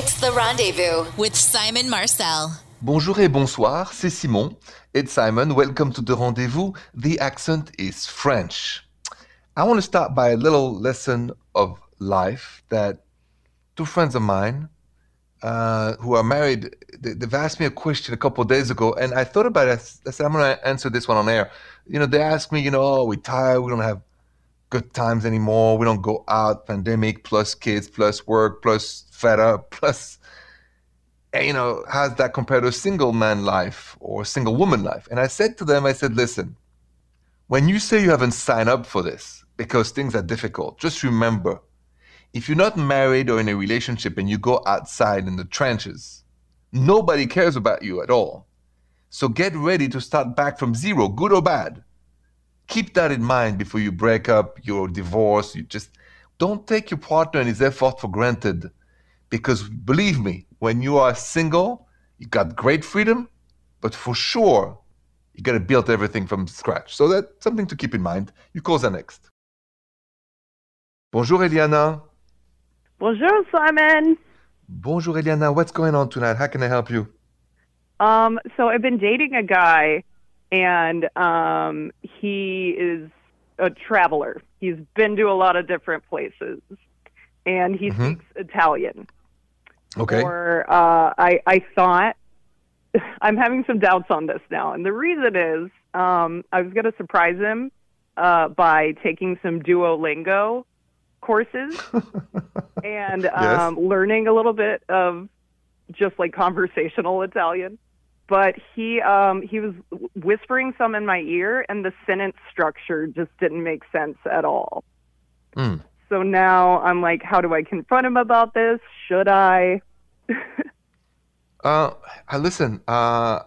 It's the rendezvous with Simon Marcel. Bonjour et bonsoir, c'est Simon. It's Simon. Welcome to the rendezvous. The accent is French. I want to start by a little lesson of life that two friends of mine uh, who are married, they, have asked me a question a couple of days ago, and I thought about it. I said, I'm going to answer this one on air. You know, they asked me, you know, oh, we're tired, we don't have good times anymore, we don't go out, pandemic, plus kids, plus work, plus fed up, plus, plus you know, how's that compared to a single man life or single woman life? And I said to them, I said, listen, when you say you haven't signed up for this because things are difficult, just remember if you're not married or in a relationship and you go outside in the trenches, nobody cares about you at all. So get ready to start back from zero, good or bad. Keep that in mind before you break up, your divorce. You just don't take your partner and his effort for granted. Because believe me, when you are single, you got great freedom, but for sure, you got to build everything from scratch. So that's something to keep in mind. You call the next. Bonjour, Eliana. Bonjour, Simon. Bonjour, Eliana. What's going on tonight? How can I help you? Um, so I've been dating a guy, and um, he is a traveler. He's been to a lot of different places, and he mm-hmm. speaks Italian. Okay. Or uh, I, I thought I'm having some doubts on this now, and the reason is um, I was going to surprise him uh, by taking some Duolingo courses and um, yes. learning a little bit of just like conversational Italian. But he um, he was whispering some in my ear, and the sentence structure just didn't make sense at all. Mm. So now I'm like, how do I confront him about this? Should I? uh, listen. Uh,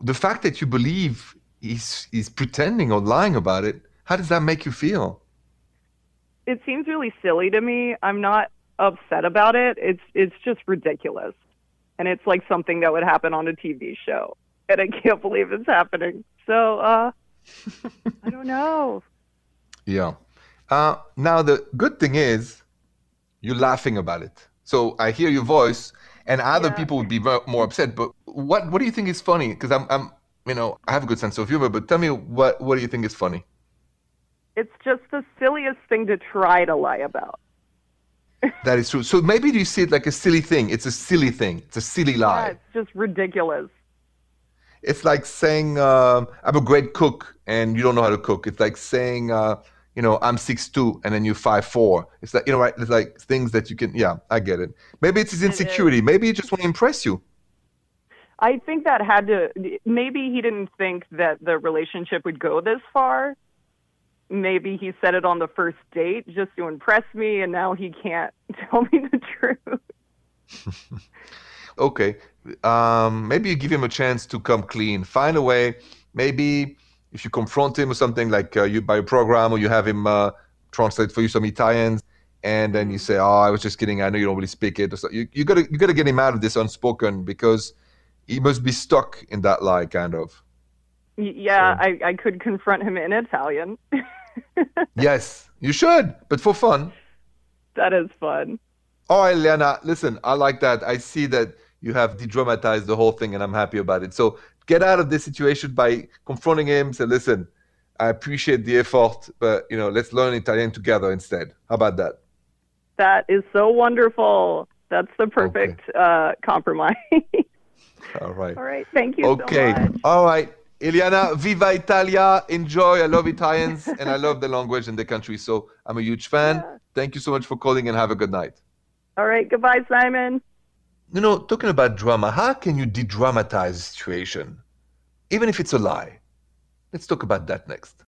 the fact that you believe he's he's pretending or lying about it, how does that make you feel? it seems really silly to me. I'm not upset about it. It's it's just ridiculous. And it's like something that would happen on a TV show. And I can't believe it's happening. So uh I don't know. Yeah. Uh now the good thing is you're laughing about it. So I hear your voice and other yeah. people would be more upset, but what what do you think is funny? Because I'm I'm you know, I have a good sense of humor, but tell me what what do you think is funny? it's just the silliest thing to try to lie about. That is true. So maybe you see it like a silly thing. It's a silly thing. It's a silly lie. Yeah, it's just ridiculous. It's like saying uh, I'm a great cook and you don't know how to cook. It's like saying uh, you know I'm six two and then you're five four. It's like you know right. It's like things that you can. Yeah, I get it. Maybe it's his insecurity. It maybe he just want to impress you. I think that had to. Maybe he didn't think that the relationship would go this far maybe he said it on the first date just to impress me, and now he can't tell me the truth. okay, um, maybe you give him a chance to come clean. Find a way. Maybe if you confront him or something like uh, you buy a program, or you have him uh, translate for you some Italians, and then you mm-hmm. say, "Oh, I was just kidding. I know you don't really speak it." So you, you gotta you gotta get him out of this unspoken because he must be stuck in that lie, kind of. Yeah, so. I, I could confront him in Italian. yes, you should, but for fun. That is fun. Oh, Eliana, listen, I like that. I see that you have de-dramatized the whole thing, and I'm happy about it. So get out of this situation by confronting him. Say, listen, I appreciate the effort, but you know, let's learn Italian together instead. How about that? That is so wonderful. That's the perfect okay. uh, compromise. All right. All right. Thank you. Okay. So All right. Eliana, viva Italia. Enjoy. I love Italians and I love the language and the country. So I'm a huge fan. Yeah. Thank you so much for calling and have a good night. All right. Goodbye, Simon. You know, talking about drama, how can you de dramatize a situation? Even if it's a lie. Let's talk about that next.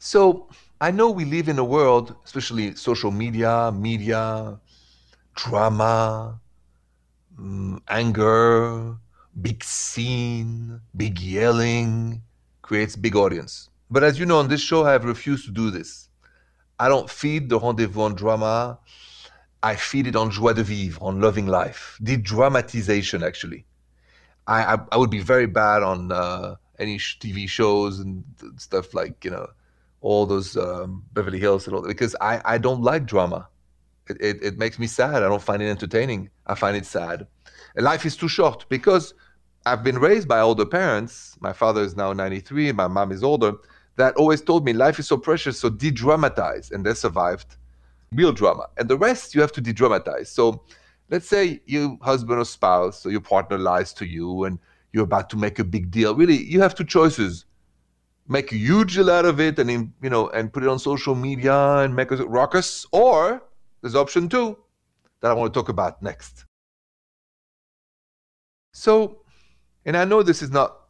So, I know we live in a world, especially social media, media, drama, mm, anger, big scene, big yelling, creates big audience. But as you know, on this show, I have refused to do this. I don't feed the rendezvous on drama. I feed it on joie de vivre, on loving life, the dramatization, actually. I, I, I would be very bad on uh, any TV shows and stuff like, you know, all those um, Beverly Hills and all that, because I, I don't like drama. It, it, it makes me sad. I don't find it entertaining. I find it sad. And life is too short because I've been raised by older parents. My father is now 93, my mom is older, that always told me life is so precious, so de dramatize. And they survived real drama. And the rest you have to de dramatize. So let's say your husband or spouse or your partner lies to you and you're about to make a big deal. Really, you have two choices make a huge deal out of it and you know and put it on social media and make a ruckus or there's option two that i want to talk about next so and i know this is not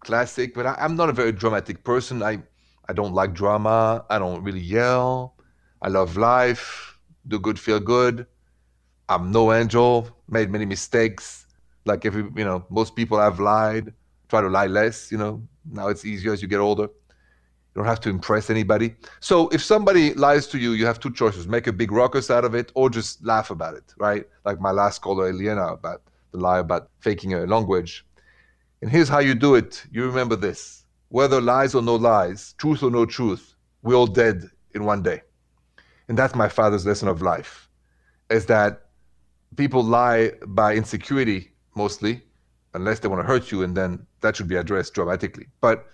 classic but I, i'm not a very dramatic person. I i don't like drama. I don't really yell. I love life. Do good feel good. I'm no angel. Made many mistakes. Like every you know most people have lied try to lie less you know. Now it's easier as you get older. You don't have to impress anybody. So if somebody lies to you, you have two choices: make a big ruckus out of it, or just laugh about it, right? Like my last caller, Elena, about the lie about faking a language. And here's how you do it. You remember this: whether lies or no lies, truth or no truth, we're all dead in one day. And that's my father's lesson of life: is that people lie by insecurity mostly, unless they want to hurt you, and then that should be addressed dramatically. But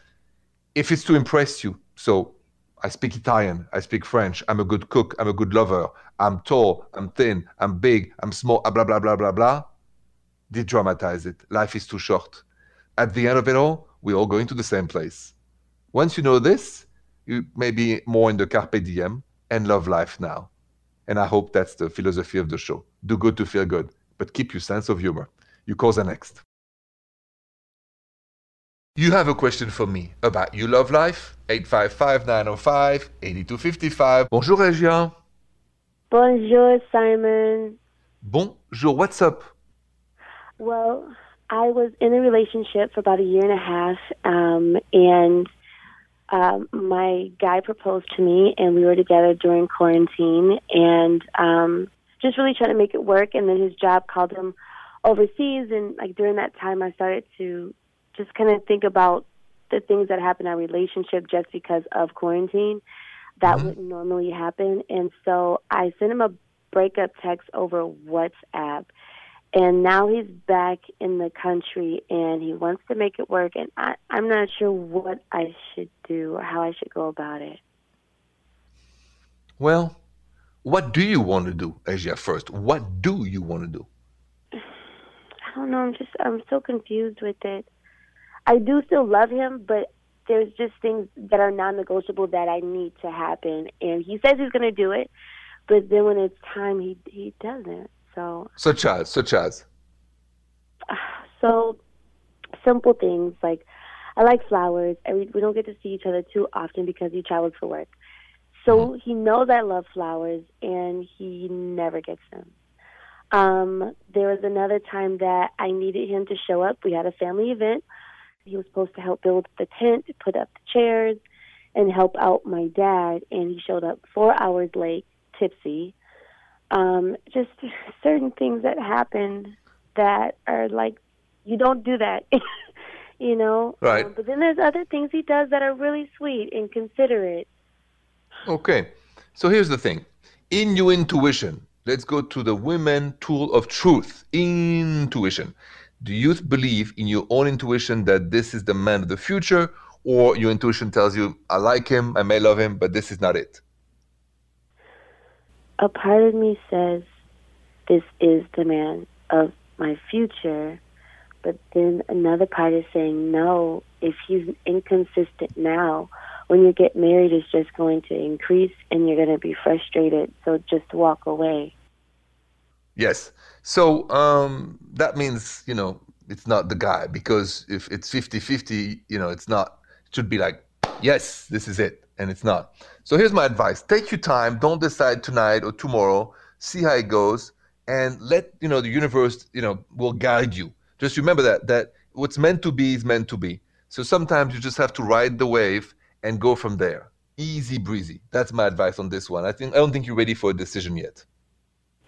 if it's to impress you, so I speak Italian, I speak French, I'm a good cook, I'm a good lover, I'm tall, I'm thin, I'm big, I'm small, blah, blah, blah, blah, blah, de-dramatize it. Life is too short. At the end of it all, we're all going to the same place. Once you know this, you may be more in the carpe diem and love life now. And I hope that's the philosophy of the show. Do good to feel good, but keep your sense of humor. You call the next. You have a question for me about You Love Life? 855-905-8255. Bonjour, Regia. Bonjour, Simon. Bonjour, what's up? Well, I was in a relationship for about a year and a half, um, and um, my guy proposed to me, and we were together during quarantine, and um, just really trying to make it work. And then his job called him overseas, and like during that time, I started to just kind of think about the things that happen in our relationship just because of quarantine. That mm-hmm. wouldn't normally happen. And so I sent him a breakup text over WhatsApp. And now he's back in the country and he wants to make it work. And I, I'm not sure what I should do or how I should go about it. Well, what do you want to do, as your first? What do you want to do? I don't know. I'm just, I'm so confused with it. I do still love him, but there's just things that are non-negotiable that I need to happen. And he says he's going to do it, but then when it's time, he he doesn't. So such as such as so simple things like I like flowers. we don't get to see each other too often because he travels for work. So mm-hmm. he knows I love flowers, and he never gets them. Um, there was another time that I needed him to show up. We had a family event he was supposed to help build the tent, put up the chairs, and help out my dad. And he showed up four hours late, tipsy. Um, just certain things that happen that are like, you don't do that, you know? Right. Um, but then there's other things he does that are really sweet and considerate. Okay. So here's the thing in your intuition, let's go to the women tool of truth intuition do you believe in your own intuition that this is the man of the future or your intuition tells you i like him i may love him but this is not it a part of me says this is the man of my future but then another part is saying no if he's inconsistent now when you get married it's just going to increase and you're going to be frustrated so just walk away yes so um, that means, you know, it's not the guy because if it's 50 50, you know, it's not, it should be like, yes, this is it. And it's not. So here's my advice take your time. Don't decide tonight or tomorrow. See how it goes and let, you know, the universe, you know, will guide you. Just remember that, that what's meant to be is meant to be. So sometimes you just have to ride the wave and go from there. Easy breezy. That's my advice on this one. I think I don't think you're ready for a decision yet.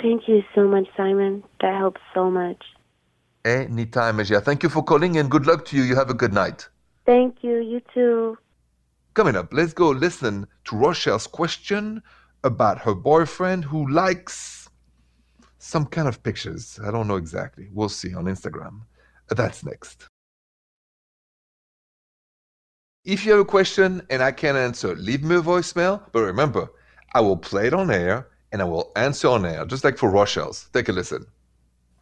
Thank you so much, Simon. That helps so much. Anytime, Asia. Thank you for calling and good luck to you. You have a good night. Thank you. You too. Coming up, let's go listen to Rochelle's question about her boyfriend who likes some kind of pictures. I don't know exactly. We'll see on Instagram. That's next. If you have a question and I can't answer, leave me a voicemail. But remember, I will play it on air and I will answer on air, just like for Rochelle's. Take a listen.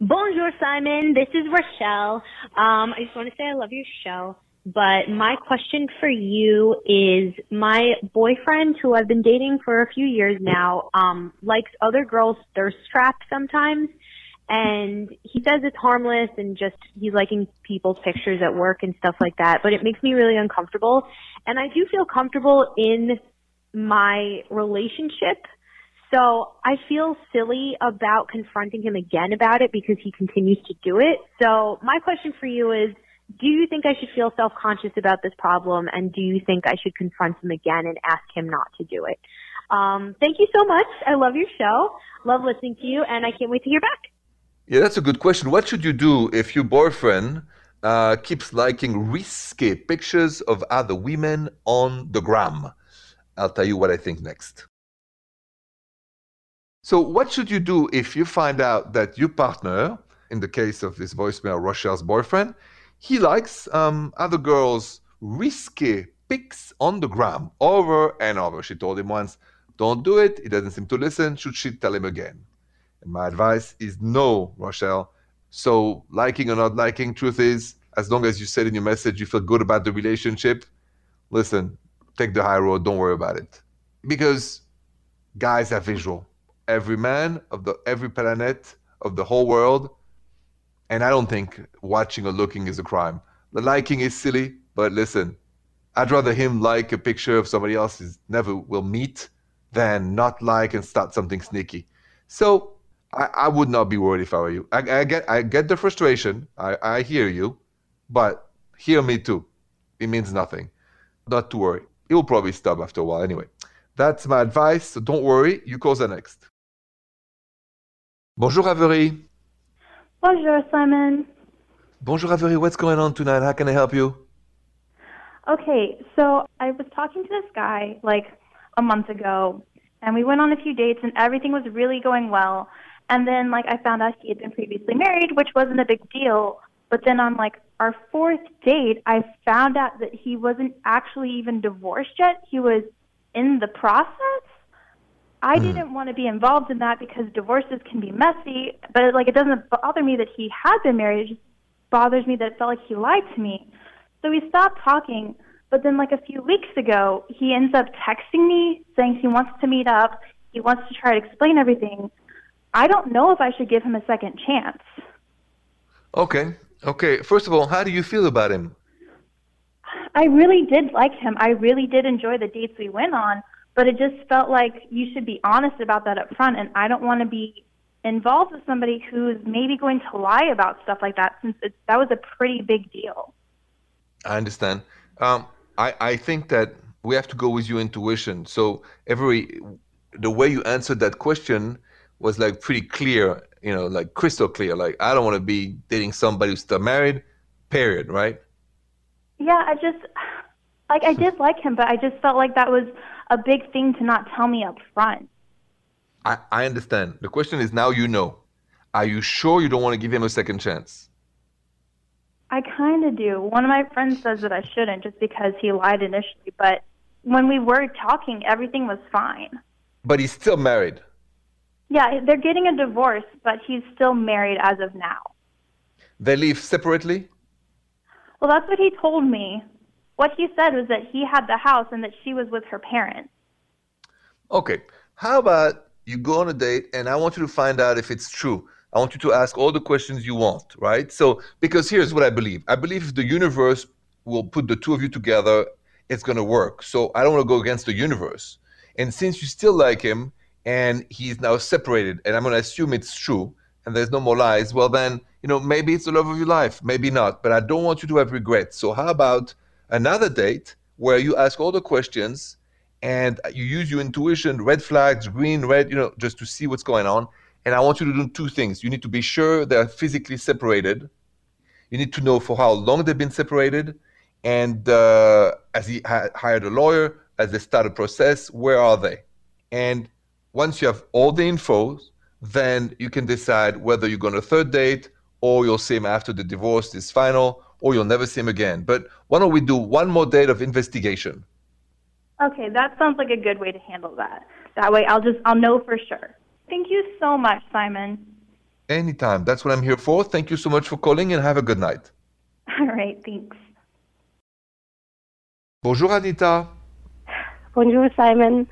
Bonjour, Simon. This is Rochelle. Um, I just want to say I love your show. But my question for you is my boyfriend, who I've been dating for a few years now, um, likes other girls thirst trap sometimes. And he says it's harmless and just he's liking people's pictures at work and stuff like that. But it makes me really uncomfortable. And I do feel comfortable in my relationship. So I feel silly about confronting him again about it because he continues to do it. So my question for you is, do you think I should feel self-conscious about this problem and do you think I should confront him again and ask him not to do it? Um, thank you so much. I love your show. Love listening to you and I can't wait to hear back. Yeah, that's a good question. What should you do if your boyfriend uh, keeps liking risque pictures of other women on the gram? I'll tell you what I think next. So, what should you do if you find out that your partner, in the case of this voicemail, Rochelle's boyfriend, he likes um, other girls' risky pics on the gram over and over. She told him once, don't do it. He doesn't seem to listen. Should she tell him again? And my advice is no, Rochelle. So, liking or not liking, truth is, as long as you said in your message you feel good about the relationship, listen, take the high road. Don't worry about it. Because guys are visual. Every man of the every planet of the whole world and I don't think watching or looking is a crime. The liking is silly, but listen, I'd rather him like a picture of somebody else he never will meet than not like and start something sneaky. So I, I would not be worried if I were you. I, I get I get the frustration. I, I hear you, but hear me too. It means nothing. Not to worry. It will probably stop after a while anyway. That's my advice. So don't worry. You call the next. Bonjour Avery. Bonjour, Simon. Bonjour, Avery. What's going on tonight? How can I help you? Okay, so I was talking to this guy like a month ago, and we went on a few dates, and everything was really going well. And then, like, I found out he had been previously married, which wasn't a big deal. But then on like our fourth date, I found out that he wasn't actually even divorced yet. He was in the process. I mm. didn't want to be involved in that because divorces can be messy, but like it doesn't bother me that he had been married. It just bothers me that it felt like he lied to me. So we stopped talking, but then like a few weeks ago, he ends up texting me saying he wants to meet up. He wants to try to explain everything. I don't know if I should give him a second chance. Okay. Okay. First of all, how do you feel about him? I really did like him. I really did enjoy the dates we went on but it just felt like you should be honest about that up front and i don't want to be involved with somebody who's maybe going to lie about stuff like that since it, that was a pretty big deal. I understand. Um, I, I think that we have to go with your intuition. So every the way you answered that question was like pretty clear you know like crystal clear. Like i don't want to be dating somebody who's still married period right? Yeah i just like i did like him but i just felt like that was a big thing to not tell me up front. I, I understand. The question is now you know. Are you sure you don't want to give him a second chance? I kind of do. One of my friends says that I shouldn't just because he lied initially, but when we were talking, everything was fine. But he's still married. Yeah, they're getting a divorce, but he's still married as of now. They live separately? Well, that's what he told me what he said was that he had the house and that she was with her parents. Okay. How about you go on a date and I want you to find out if it's true. I want you to ask all the questions you want, right? So, because here's what I believe I believe if the universe will put the two of you together, it's going to work. So, I don't want to go against the universe. And since you still like him and he's now separated, and I'm going to assume it's true and there's no more lies, well, then, you know, maybe it's the love of your life, maybe not. But I don't want you to have regrets. So, how about another date where you ask all the questions and you use your intuition, red flags, green, red, you know, just to see what's going on. And I want you to do two things. You need to be sure they're physically separated. You need to know for how long they've been separated. And uh, as he ha- hired a lawyer, as they start a process, where are they? And once you have all the info, then you can decide whether you're going to third date or you'll see him after the divorce is final or you'll never see him again. But why don't we do one more date of investigation? Okay, that sounds like a good way to handle that. That way I'll just I'll know for sure. Thank you so much, Simon. Anytime. That's what I'm here for. Thank you so much for calling and have a good night. All right, thanks. Bonjour Anita. Bonjour, Simon.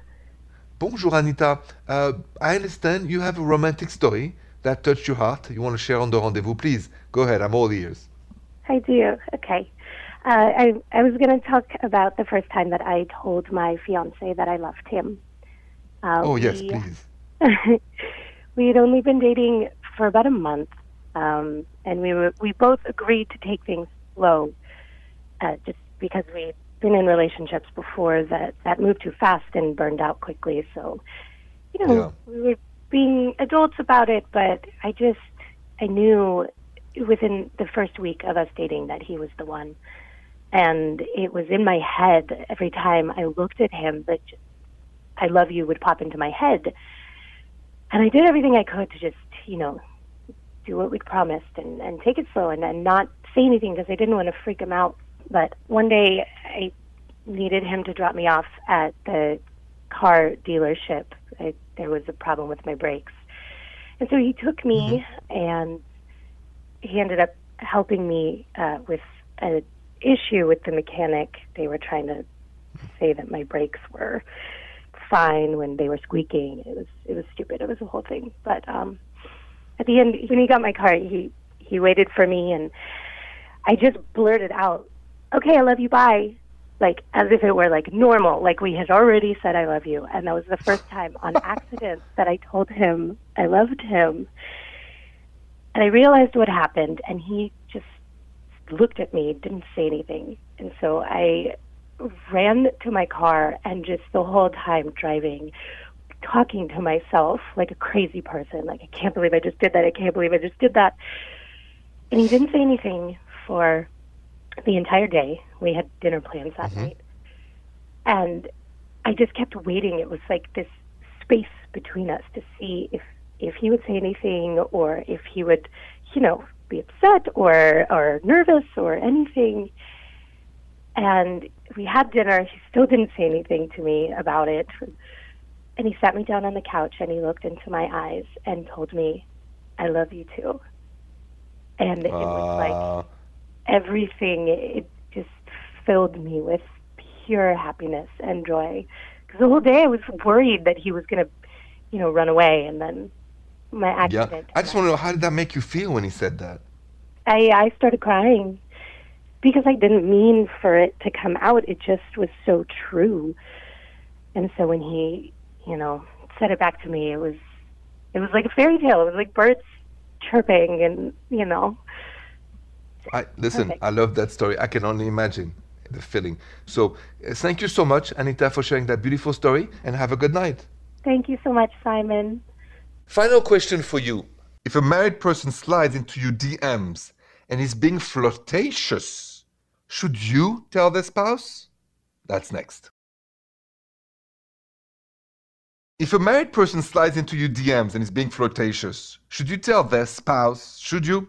Bonjour Anita. Uh, I understand you have a romantic story that touched your heart. You want to share on the rendezvous. Please go ahead. I'm all ears. I do. Okay. Uh, I I was going to talk about the first time that I told my fiance that I loved him. Uh, oh yes, we- please. we had only been dating for about a month, um, and we were we both agreed to take things slow, uh, just because we'd been in relationships before that that moved too fast and burned out quickly. So, you know, Yeah. we were being adults about it, but I just I knew within the first week of us dating that he was the one. And it was in my head every time I looked at him that just, I love you would pop into my head. And I did everything I could to just, you know, do what we'd promised and, and take it slow and, and not say anything because I didn't want to freak him out. But one day I needed him to drop me off at the car dealership. I, there was a problem with my brakes. And so he took me mm-hmm. and he ended up helping me uh, with an issue with the mechanic. They were trying to say that my brakes were fine when they were squeaking. It was it was stupid. It was a whole thing. But um, at the end, when he got my car, he he waited for me, and I just blurted out, "Okay, I love you. Bye." Like as if it were like normal, like we had already said I love you, and that was the first time on accident that I told him I loved him. And I realized what happened, and he just looked at me, didn't say anything. And so I ran to my car and just the whole time driving, talking to myself like a crazy person. Like, I can't believe I just did that. I can't believe I just did that. And he didn't say anything for the entire day. We had dinner plans that mm-hmm. night. And I just kept waiting. It was like this space between us to see if if he would say anything or if he would, you know, be upset or or nervous or anything. And we had dinner. He still didn't say anything to me about it. And he sat me down on the couch and he looked into my eyes and told me, "I love you too." And it was like Uh, everything it just filled me with pure happiness and joy because the whole day i was worried that he was going to you know run away and then my yeah. I just want to know how did that make you feel when he said that? i i started crying because i didn't mean for it to come out it just was so true and so when he you know said it back to me it was it was like a fairy tale it was like birds chirping and you know I listen. Perfect. I love that story. I can only imagine the feeling. So, uh, thank you so much, Anita, for sharing that beautiful story, and have a good night. thank you so much simon Final question for you: If a married person slides into your DMs and is being flirtatious, should you tell their spouse? That's next. If a married person slides into your DMs and is being flirtatious, should you tell their spouse? Should you?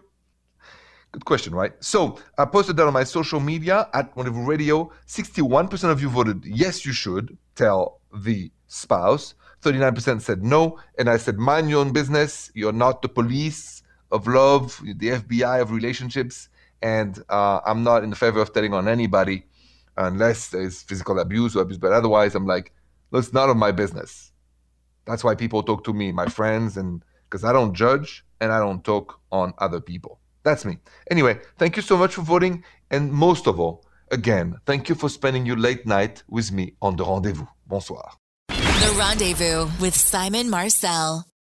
Good question, right? So I posted that on my social media at Rendezvous Radio. 61% of you voted yes, you should tell the spouse. 39% said no. And I said, mind your own business. You're not the police of love, the FBI of relationships. And uh, I'm not in favor of telling on anybody unless there's physical abuse or abuse. But otherwise, I'm like, it's none of my business. That's why people talk to me, my friends, and because I don't judge and I don't talk on other people. That's me. Anyway, thank you so much for voting. And most of all, again, thank you for spending your late night with me on the rendezvous. Bonsoir. The Rendezvous with Simon Marcel.